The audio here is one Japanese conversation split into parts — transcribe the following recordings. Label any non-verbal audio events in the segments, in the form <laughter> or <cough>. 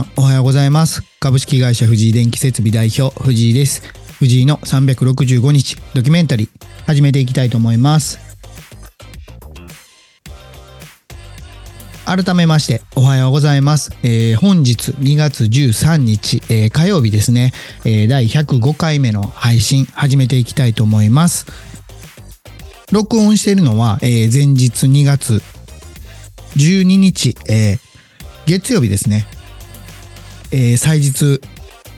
ん、おはようございます。株式会社藤井電気設備代表、藤井です。藤井の365日ドキュメンタリー、始めていきたいと思います。改めまして、おはようございます。えー本日2月13日、えー火曜日ですね、えー第105回目の配信、始めていきたいと思います。録音しているのは、えー前日2月12日、えー月曜日ですね。えー祭日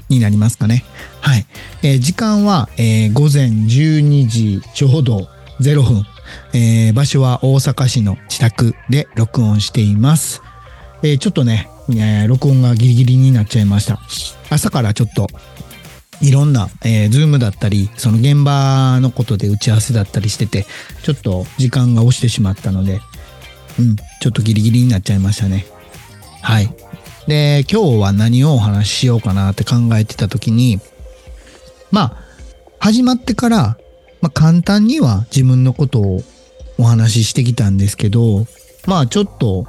になりますかね。はい。えー時間は、えー午前12時ちょうど0分。えー場所は大阪市の自宅で録音しています。えーちょっとね、えー録音がギリギリになっちゃいました。朝からちょっといろんな、えー、ズームだったり、その現場のことで打ち合わせだったりしてて、ちょっと時間が押してしまったので、うん、ちょっとギリギリになっちゃいましたね。はい。で、今日は何をお話ししようかなって考えてた時に、まあ、始まってから、まあ簡単には自分のことをお話ししてきたんですけど、まあちょっと、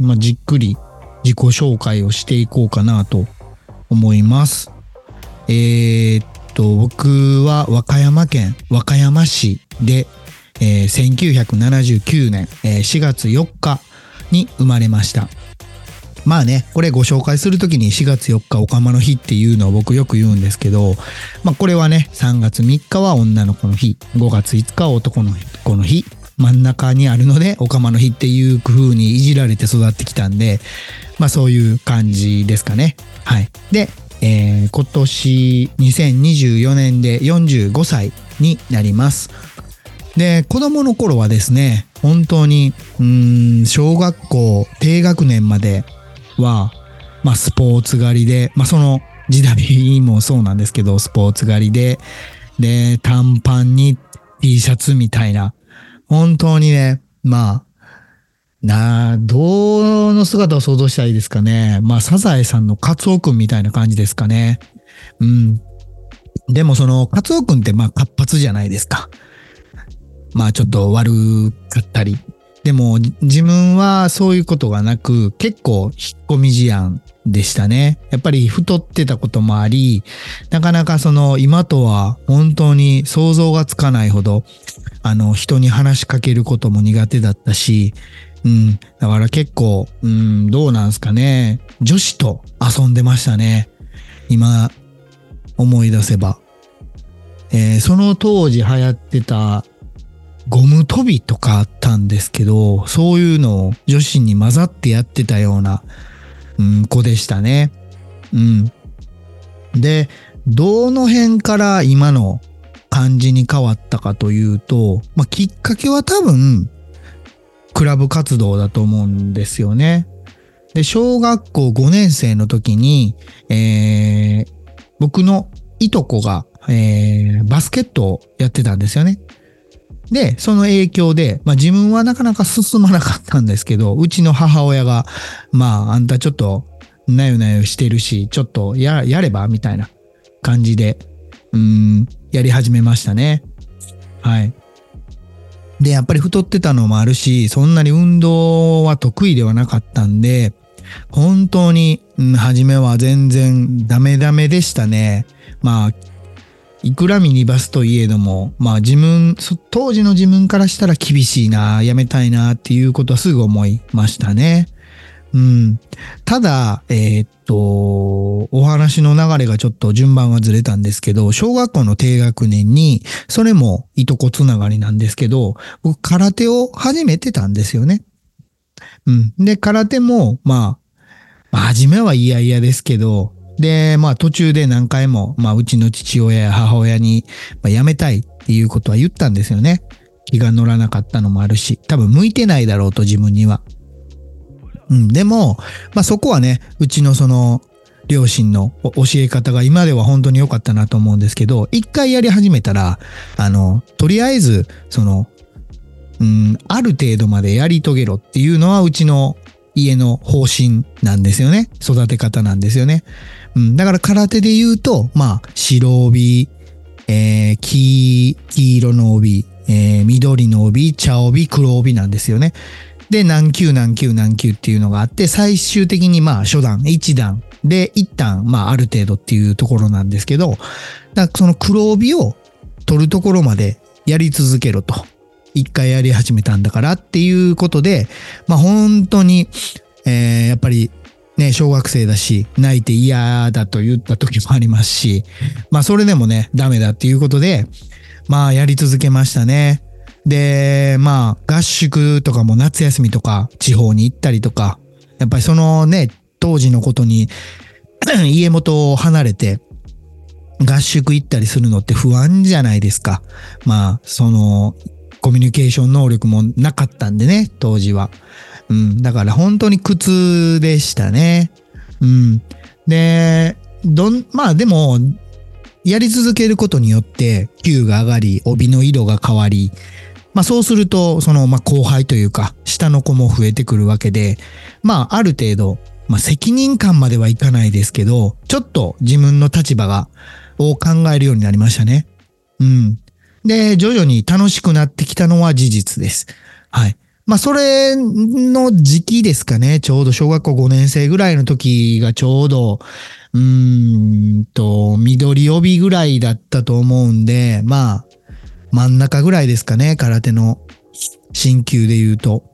まあじっくり自己紹介をしていこうかなと思います。えーっと、僕は和歌山県和歌山市で、えー1979年、えー4月4日に生まれました。まあね、これご紹介するときに4月4日おかまの日っていうのを僕よく言うんですけど、まあこれはね、3月3日は女の子の日、5月5日は男の子の日、真ん中にあるのでおかまの日っていう風にいじられて育ってきたんで、まあそういう感じですかね。はい。で、えー今年2024年で45歳になります。で、子供の頃はですね、本当に、うん、小学校低学年までは、まあスポーツ狩りで、まあその時代もそうなんですけど、スポーツ狩りで、で、短パンに T シャツみたいな、本当にね、まあ、な、どの姿を想像したらいいですかね。まあ、サザエさんのカツオくんみたいな感じですかね。うん。でもその、カツオくんってまあ活発じゃないですか。まあちょっと悪かったり。でも自分はそういうことがなく、結構引っ込み思案でしたね。やっぱり太ってたこともあり、なかなかその今とは本当に想像がつかないほど、あの人に話しかけることも苦手だったし、うん。だから結構、うん、どうなんすかね。女子と遊んでましたね。今、思い出せば。えーその当時流行ってたゴム跳びとかあったんですけど、そういうのを女子に混ざってやってたような、うん、子でしたね。うん。で、どの辺から今の感じに変わったかというと、まあ、きっかけは多分、クラブ活動だと思うんですよね。で、小学校5年生の時に、えー僕のいとこが、えーバスケットをやってたんですよね。で、その影響で、まあ自分はなかなか進まなかったんですけど、うちの母親が、まああんたちょっとなよなよしてるし、ちょっとや、やればみたいな感じで、うん、やり始めましたね。はい。で、やっぱり太ってたのもあるし、そんなに運動は得意ではなかったんで、本当に、うん、初めは全然ダメダメでしたね。まあ、いくらミニバスといえども、まあ自分、当時の自分からしたら厳しいな、やめたいなっていうことはすぐ思いましたね。うん。ただ、えーっと、お話の流れがちょっと順番がずれたんですけど、小学校の低学年に、それもいとこつながりなんですけど、僕空手を始めてたんですよね。うん。で、空手も、まあ、まあ、初めは嫌々ですけど、で、まあ途中で何回も、まあうちの父親や母親に、まあ、辞めたいっていうことは言ったんですよね。気が乗らなかったのもあるし、多分向いてないだろうと自分には。うん、でも、まあそこはね、うちのその、両親の教え方が今では本当に良かったなと思うんですけど、一回やり始めたら、あの、とりあえず、その、うん、ある程度までやり遂げろっていうのはうちの家の方針なんですよね。育て方なんですよね。うん、だから空手で言うと、まあ、白帯、えー、黄、黄色の帯、えー、緑の帯、茶帯、黒帯なんですよね。で、何級何級何級っていうのがあって、最終的にまあ初段、1段で、一旦、まあ、ある程度っていうところなんですけど、だその黒帯を取るところまでやり続けろと。一回やり始めたんだからっていうことで、まあ、本当に、えー、やっぱりね、小学生だし、泣いて嫌だと言った時もありますし、まあそれでもね、ダメだっていうことで、まあやり続けましたね。で、まあ合宿とかも夏休みとか地方に行ったりとか、やっぱりそのね、当時のことに <clears throat> 家元を離れて合宿行ったりするのって不安じゃないですか。まあ、その、コミュニケーション能力もなかったんでね、当時は。うん、だから本当に苦痛でしたね。うん。で、どん、まあでも、やり続けることによって、級が上がり、帯の色が変わり、まあそうすると、その、まあ後輩というか、下の子も増えてくるわけで、まあある程度、まあ責任感まではいかないですけど、ちょっと自分の立場が、を考えるようになりましたね。うん。で、徐々に楽しくなってきたのは事実です。はい。まあ、それの時期ですかね。ちょうど小学校5年生ぐらいの時がちょうど、うーんと、緑帯ぐらいだったと思うんで、まあ、真ん中ぐらいですかね。空手の新級で言うと。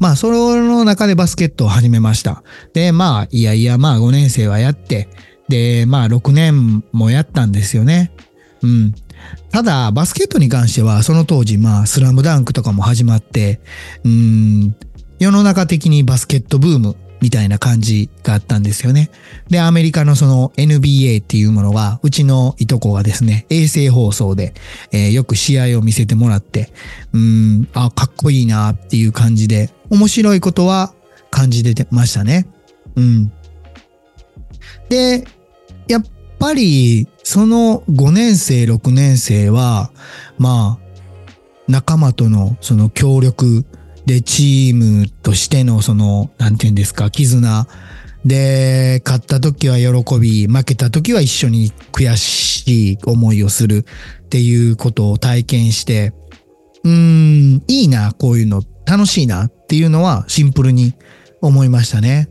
まあ、その中でバスケットを始めました。で、まあ、いやいや、まあ、5年生はやって、で、まあ、6年もやったんですよね。うん。ただ、バスケットに関しては、その当時、まあ、スラムダンクとかも始まって、うん、世の中的にバスケットブームみたいな感じがあったんですよね。で、アメリカのその NBA っていうものが、うちのいとこがですね、衛星放送で、えー、よく試合を見せてもらって、うん、あ、かっこいいなっていう感じで、面白いことは感じてましたね。うん。で、やっぱり、その5年生、6年生は、まあ、仲間とのその協力でチームとしてのその、なんて言うんですか、絆。で、勝った時は喜び、負けた時は一緒に悔しい思いをするっていうことを体験して、うーん、いいな、こういうの、楽しいなっていうのはシンプルに思いましたね。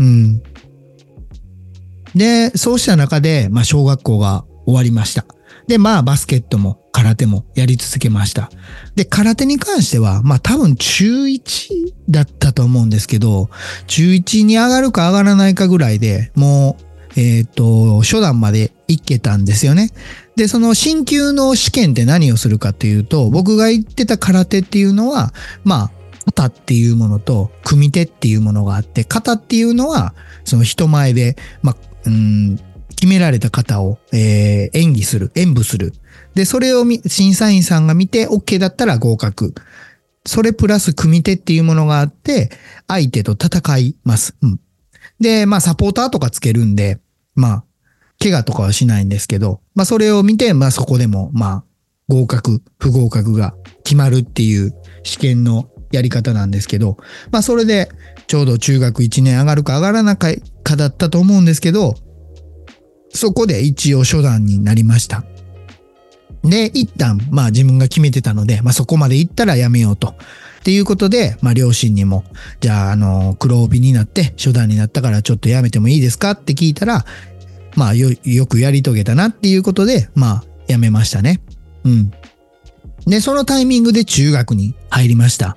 うん。で、そうした中で、まあ、小学校が終わりました。で、まあ、バスケットも空手もやり続けました。で、空手に関しては、まあ、多分中1だったと思うんですけど、中1に上がるか上がらないかぐらいでもう、えっ、ー、と、初段まで行けたんですよね。で、その新級の試験って何をするかっていうと、僕が言ってた空手っていうのは、まあ、型っていうものと、組手っていうものがあって、型っていうのは、その人前で、まあ、うん、決められた方を、えー、演技する、演舞する。で、それを審査員さんが見て OK だったら合格。それプラス組手っていうものがあって、相手と戦います。うん。で、まあサポーターとかつけるんで、まあ、怪我とかはしないんですけど、まあそれを見て、まあそこでも、まあ、合格、不合格が決まるっていう試験のやり方なんですけど、まあそれでちょうど中学1年上がるか上がらなかだったと思うんですけど、そこで一応初段になりました。で、一旦、まあ自分が決めてたので、まあそこまで行ったらやめようと。っていうことで、まあ両親にも、じゃあ、あの、黒帯になって、初段になったからちょっとやめてもいいですか？って聞いたら、まあよ、よくやり遂げたなっていうことで、まあ、やめましたね。うん。で、そのタイミングで中学に入りました。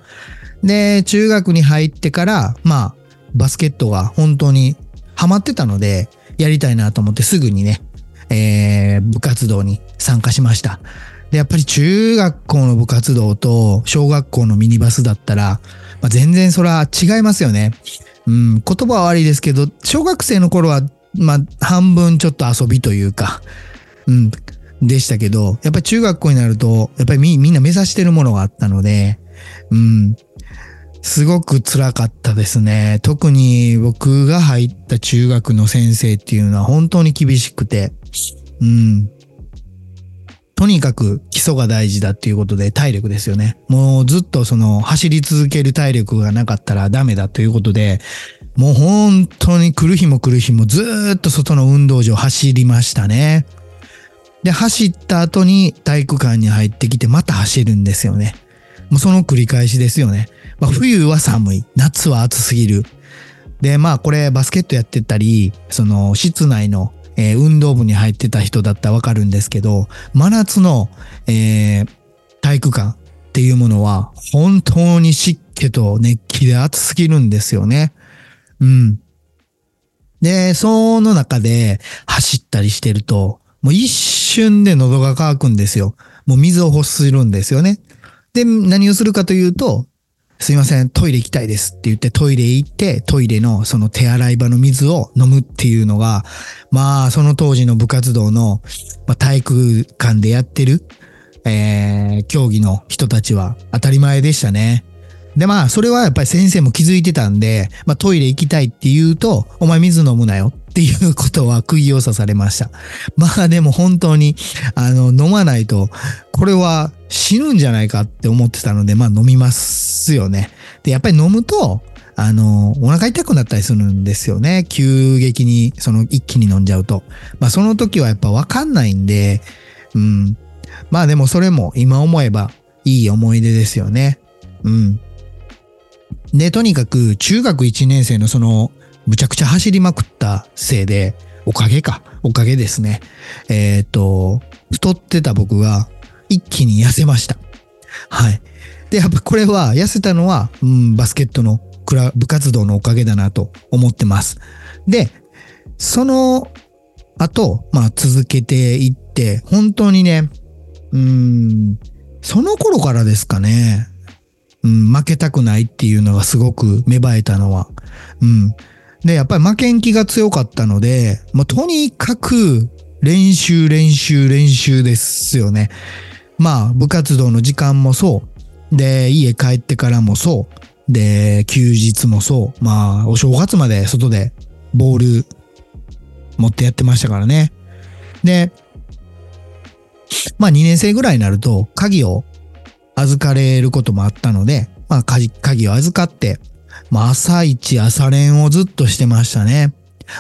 で、中学に入ってから、まあ、バスケットが本当にハマってたので、やりたいなと思ってすぐにね、えー、部活動に参加しました。で、やっぱり中学校の部活動と小学校のミニバスだったら、まあ、全然それは違いますよね。うん、言葉は悪いですけど、小学生の頃は、まあ、半分ちょっと遊びというか、うん、でしたけど、やっぱり中学校になると、やっぱりみんな目指してるものがあったので、うん、すごく辛かったですね。特に僕が入った中学の先生っていうのは本当に厳しくて、うん。とにかく基礎が大事だっていうことで体力ですよね。もうずっとその走り続ける体力がなかったらダメだということで、もう本当に来る日も来る日もずっと外の運動場走りましたね。で、走った後に体育館に入ってきてまた走るんですよね。もうその繰り返しですよね。まあ、冬は寒い。夏は暑すぎる。で、まあこれバスケットやってたり、その室内の、えー運動部に入ってた人だったらわかるんですけど、真夏の、えー体育館っていうものは本当に湿気と熱気で暑すぎるんですよね。うん。で、その中で走ったりしてると、もう一瞬で喉が渇くんですよ。もう水を欲するんですよね。で、何をするかというと、すいません、トイレ行きたいですって言ってトイレ行って、トイレのその手洗い場の水を飲むっていうのが、まあ、その当時の部活動の、まあ、体育館でやってる、えー、競技の人たちは当たり前でしたね。で、まあ、それはやっぱり先生も気づいてたんで、まあ、トイレ行きたいって言うと、お前水飲むなよっていうことは釘を刺されました。まあ、でも本当に、あの、飲まないと、これは死ぬんじゃないかって思ってたので、まあ、飲みますよね。で、やっぱり飲むと、あの、お腹痛くなったりするんですよね。急激に、その一気に飲んじゃうと。まあ、その時はやっぱわかんないんで、うん。まあでもそれも今思えばいい思い出ですよね。うん。で、とにかく中学1年生のその、むちゃくちゃ走りまくったせいで、おかげか。おかげですね。えっ、と、太ってた僕が一気に痩せました。はい。で、やっぱこれは、痩せたのは、うん、バスケットのクラ部活動のおかげだなと思ってます。で、その後、まあ続けていって、本当にね、うん、その頃からですかね。うん、負けたくないっていうのがすごく芽生えたのは。うん。で、やっぱり負けん気が強かったので、もうとにかく練習練習練習ですよね。まあ部活動の時間もそう。で、家帰ってからもそう。で、休日もそう。まあお正月まで外でボール持ってやってましたからね。で、まあ2年生ぐらいになると鍵を預かれることもあったので、まあ鍵鍵を預かって、まあ朝一朝練をずっとしてましたね。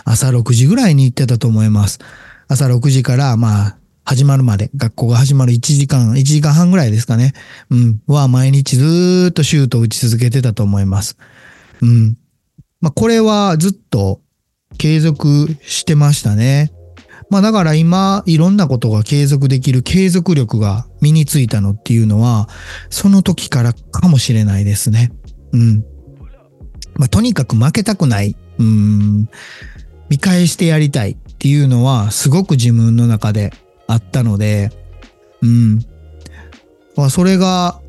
朝6時ぐらいに行ってたと思います。朝6時からまあ始まるまで、学校が始まる1時間、1時間半ぐらいですかね。うん。は毎日ずーっとシュート打ち続けてたと思います。うん。まあこれはずっと継続してましたね。まあだから今、いろんなことが継続できる継続力が身についたのっていうのは、その時からかもしれないですね。うん。まあとにかく負けたくない。うん。見返してやりたいっていうのは、すごく自分の中であったので、うん。まあそれが、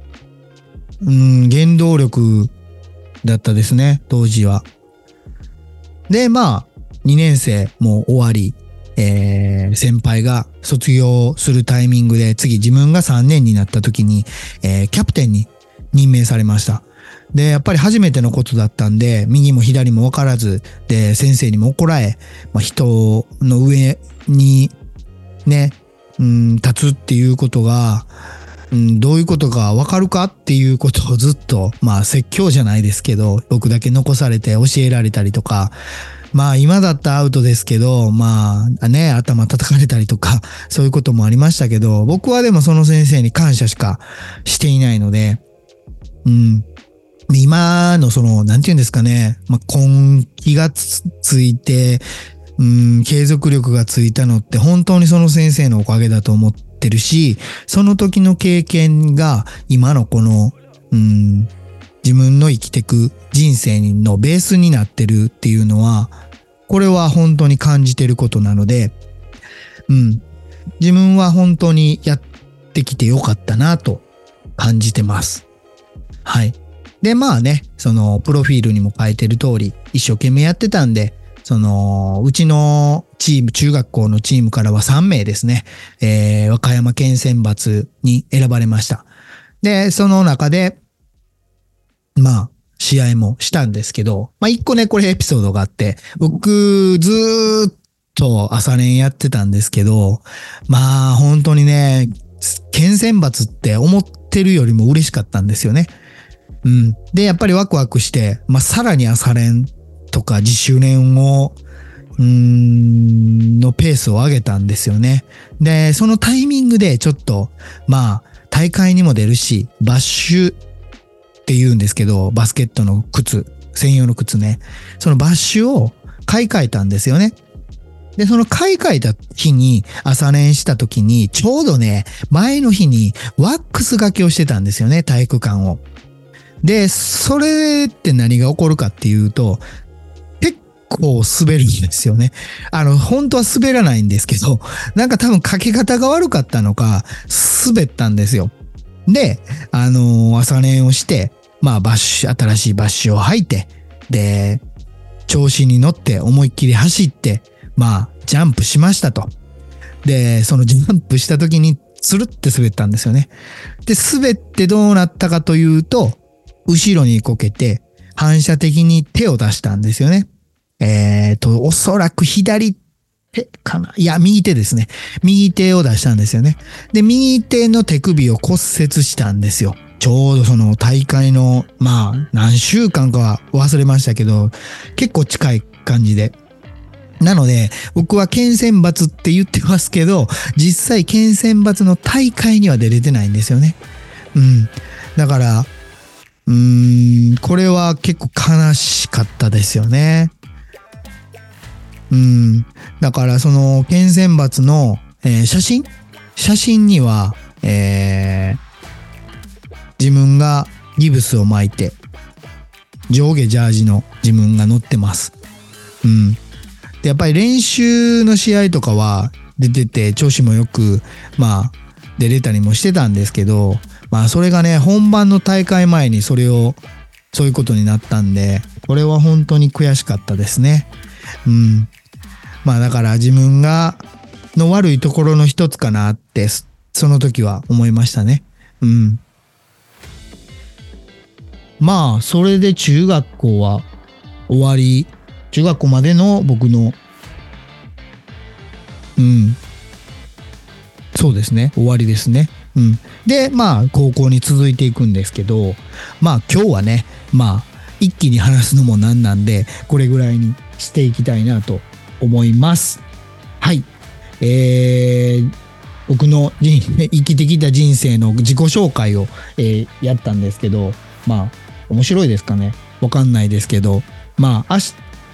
うん、原動力だったですね、当時は。で、まあ、2年生も終わり、えー先輩が卒業するタイミングで、次自分が3年になった時に、えーキャプテンに任命されました。で、やっぱり初めてのことだったんで、右も左も分からず、で、先生にも怒られ、まあ、人の上にね、うん、立つっていうことが、うん、どういうことか分かるかっていうことを <laughs> ずっと、まあ説教じゃないですけど、僕だけ残されて教えられたりとか、まあ今だったらアウトですけど、まあね、頭叩かれたりとか、<laughs> そういうこともありましたけど、僕はでもその先生に感謝しかしていないので、うん。今のその、なんて言うんですかね、まあ根気がつついて、うん、継続力がついたのって本当にその先生のおかげだと思ってるし、その時の経験が今のこの、うん、自分の生きてく人生のベースになってるっていうのは、これは本当に感じてることなので、うん、自分は本当にやってきてよかったなと感じてます。はい。で、まあね、その、プロフィールにも書いてる通り、一生懸命やってたんで、その、うちのチーム、中学校のチームからは3名ですね、えー、和歌山県選抜に選ばれました。で、その中で、まあ、試合もしたんですけど、まあ一個ね、これエピソードがあって、僕、ずーっと朝練やってたんですけど、まあ本当にね、県選抜って思ってるよりも嬉しかったんですよね。うん。で、やっぱりワクワクして、まあさらに朝練とか自主練を、うーん、のペースを上げたんですよね。で、そのタイミングでちょっと、まあ、大会にも出るし、バッシュって言うんですけど、バスケットの靴、専用の靴ね。そのバッシュを買い替えたんですよね。で、その買い替えた日に朝練した時に、ちょうどね、前の日にワックス掛けをしてたんですよね、体育館を。で、それって何が起こるかっていうと、結構滑るんですよね。あの、本当は滑らないんですけど、なんか多分かけ方が悪かったのか、滑ったんですよ。で、あのー朝練をして、まあバッシュ、新しいバッシュを履いて、で、調子に乗って思いっきり走って、まあ、ジャンプしましたと。で、そのジャンプした時に、つるって滑ったんですよね。で、滑ってどうなったかというと、後ろにこけて、反射的に手を出したんですよね。えーと、おそらく左手かな？いや、右手ですね。右手を出したんですよね。で、右手の手首を骨折したんですよ。ちょうどその大会の、まあ、何週間かは忘れましたけど、結構近い感じで。なので、僕は県選抜って言ってますけど、実際県選抜の大会には出れてないんですよね。うん。だから、うん、これは結構悲しかったですよね。うん。だから、その、県選抜の、えー写真？写真には、えー自分がギブスを巻いて、上下ジャージの自分が乗ってます。うん。で、やっぱり練習の試合とかは出てて、調子もよく、まあ、出れたりもしてたんですけど、まあ、それがね、本番の大会前にそれを、そういうことになったんで、これは本当に悔しかったですね。うん。まあ、だから自分が、の悪いところの一つかなって、その時は思いましたね。うん。まあ、それで中学校は終わり、中学校までの僕の、うん。そうですね。終わりですね。うん。で、まあ、高校に続いていくんですけど、まあ、今日はね、まあ、一気に話すのもなんなんで、これぐらいにしていきたいなと思います。はい。えー、僕の人生きてきた人生の自己紹介を、えーやったんですけど、まあ、面白いですかね？わかんないですけど、まあ、明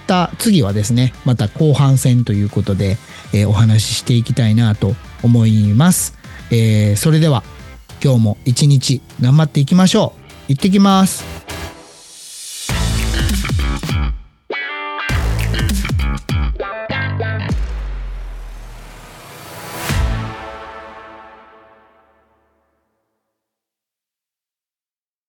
日、次はですね、また後半戦ということで、えーお話ししていきたいなと思います。えーそれでは、今日も一日頑張っていきましょう。行ってきます。